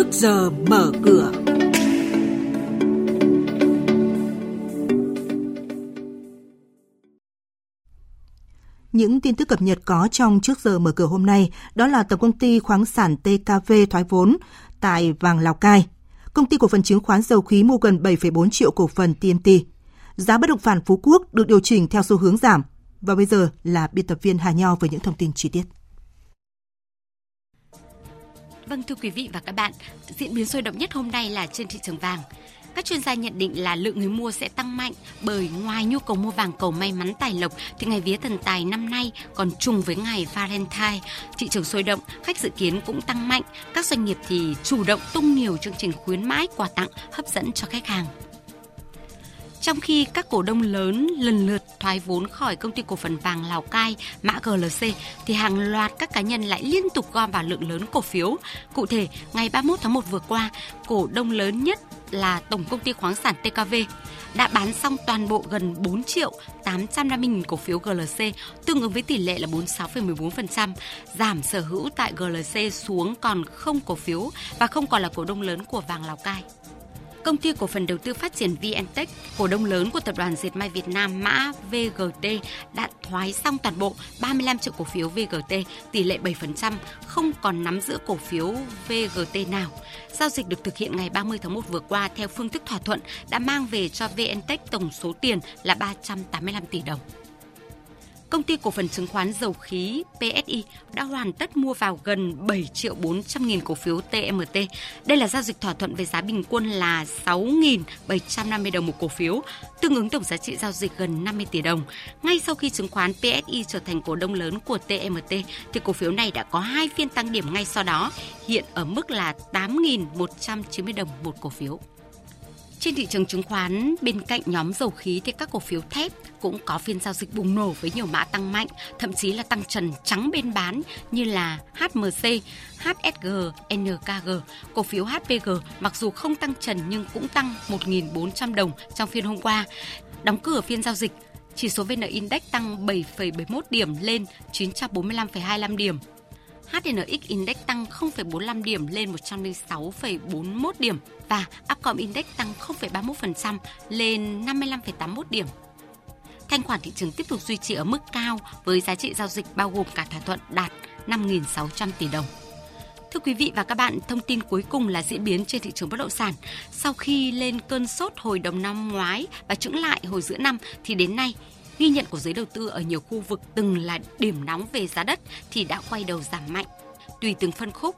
trước giờ mở cửa. Những tin tức cập nhật có trong trước giờ mở cửa hôm nay đó là Tổng công ty khoáng sản TKV thoái vốn tại vàng Lào Cai. Công ty cổ phần chứng khoán dầu khí mua gần 7,4 triệu cổ phần TMT. Giá bất động sản Phú Quốc được điều chỉnh theo xu hướng giảm. Và bây giờ là biên tập viên Hà Nho với những thông tin chi tiết. Vâng thưa quý vị và các bạn, diễn biến sôi động nhất hôm nay là trên thị trường vàng. Các chuyên gia nhận định là lượng người mua sẽ tăng mạnh bởi ngoài nhu cầu mua vàng cầu may mắn tài lộc thì ngày vía thần tài năm nay còn trùng với ngày Valentine. Thị trường sôi động, khách dự kiến cũng tăng mạnh. Các doanh nghiệp thì chủ động tung nhiều chương trình khuyến mãi quà tặng hấp dẫn cho khách hàng. Trong khi các cổ đông lớn lần lượt thoái vốn khỏi công ty cổ phần vàng Lào Cai, mã GLC, thì hàng loạt các cá nhân lại liên tục gom vào lượng lớn cổ phiếu. Cụ thể, ngày 31 tháng 1 vừa qua, cổ đông lớn nhất là Tổng công ty khoáng sản TKV đã bán xong toàn bộ gần 4 triệu 850 nghìn cổ phiếu GLC, tương ứng với tỷ lệ là 46,14%, giảm sở hữu tại GLC xuống còn không cổ phiếu và không còn là cổ đông lớn của vàng Lào Cai. Công ty cổ phần đầu tư phát triển VNTech, cổ đông lớn của tập đoàn Dệt may Việt Nam mã VGT đã thoái xong toàn bộ 35 triệu cổ phiếu VGT, tỷ lệ 7%, không còn nắm giữ cổ phiếu VGT nào. Giao dịch được thực hiện ngày 30 tháng 1 vừa qua theo phương thức thỏa thuận đã mang về cho VNTech tổng số tiền là 385 tỷ đồng công ty cổ phần chứng khoán dầu khí PSI đã hoàn tất mua vào gần 7 triệu 400 nghìn cổ phiếu TMT. Đây là giao dịch thỏa thuận với giá bình quân là 6.750 đồng một cổ phiếu, tương ứng tổng giá trị giao dịch gần 50 tỷ đồng. Ngay sau khi chứng khoán PSI trở thành cổ đông lớn của TMT, thì cổ phiếu này đã có hai phiên tăng điểm ngay sau đó, hiện ở mức là 8.190 đồng một cổ phiếu. Trên thị trường chứng khoán, bên cạnh nhóm dầu khí thì các cổ phiếu thép cũng có phiên giao dịch bùng nổ với nhiều mã tăng mạnh, thậm chí là tăng trần trắng bên bán như là HMC, HSG, NKG. Cổ phiếu HPG mặc dù không tăng trần nhưng cũng tăng 1.400 đồng trong phiên hôm qua. Đóng cửa phiên giao dịch, chỉ số VN Index tăng 7,71 điểm lên 945,25 điểm. HNX Index tăng 0,45 điểm lên 106,41 điểm và Upcom Index tăng 0,31% lên 55,81 điểm. Thanh khoản thị trường tiếp tục duy trì ở mức cao với giá trị giao dịch bao gồm cả thỏa thuận đạt 5.600 tỷ đồng. Thưa quý vị và các bạn, thông tin cuối cùng là diễn biến trên thị trường bất động sản. Sau khi lên cơn sốt hồi đầu năm ngoái và chững lại hồi giữa năm thì đến nay ghi nhận của giới đầu tư ở nhiều khu vực từng là điểm nóng về giá đất thì đã quay đầu giảm mạnh tùy từng phân khúc.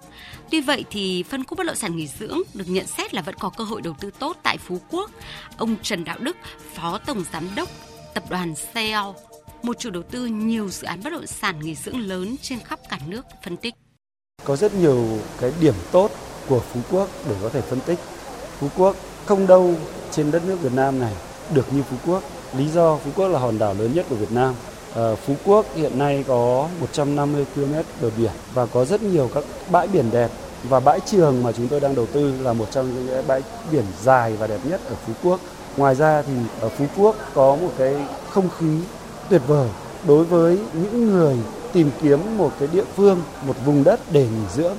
Tuy vậy thì phân khúc bất động sản nghỉ dưỡng được nhận xét là vẫn có cơ hội đầu tư tốt tại Phú Quốc. Ông Trần Đạo Đức, Phó Tổng Giám đốc Tập đoàn CEO, một chủ đầu tư nhiều dự án bất động sản nghỉ dưỡng lớn trên khắp cả nước phân tích. Có rất nhiều cái điểm tốt của Phú Quốc để có thể phân tích. Phú Quốc không đâu trên đất nước Việt Nam này được như Phú Quốc. Lý do Phú Quốc là hòn đảo lớn nhất của Việt Nam. À, Phú Quốc hiện nay có 150 km bờ biển và có rất nhiều các bãi biển đẹp và bãi trường mà chúng tôi đang đầu tư là một trong những bãi biển dài và đẹp nhất ở Phú Quốc. Ngoài ra thì ở Phú Quốc có một cái không khí tuyệt vời đối với những người tìm kiếm một cái địa phương, một vùng đất để nghỉ dưỡng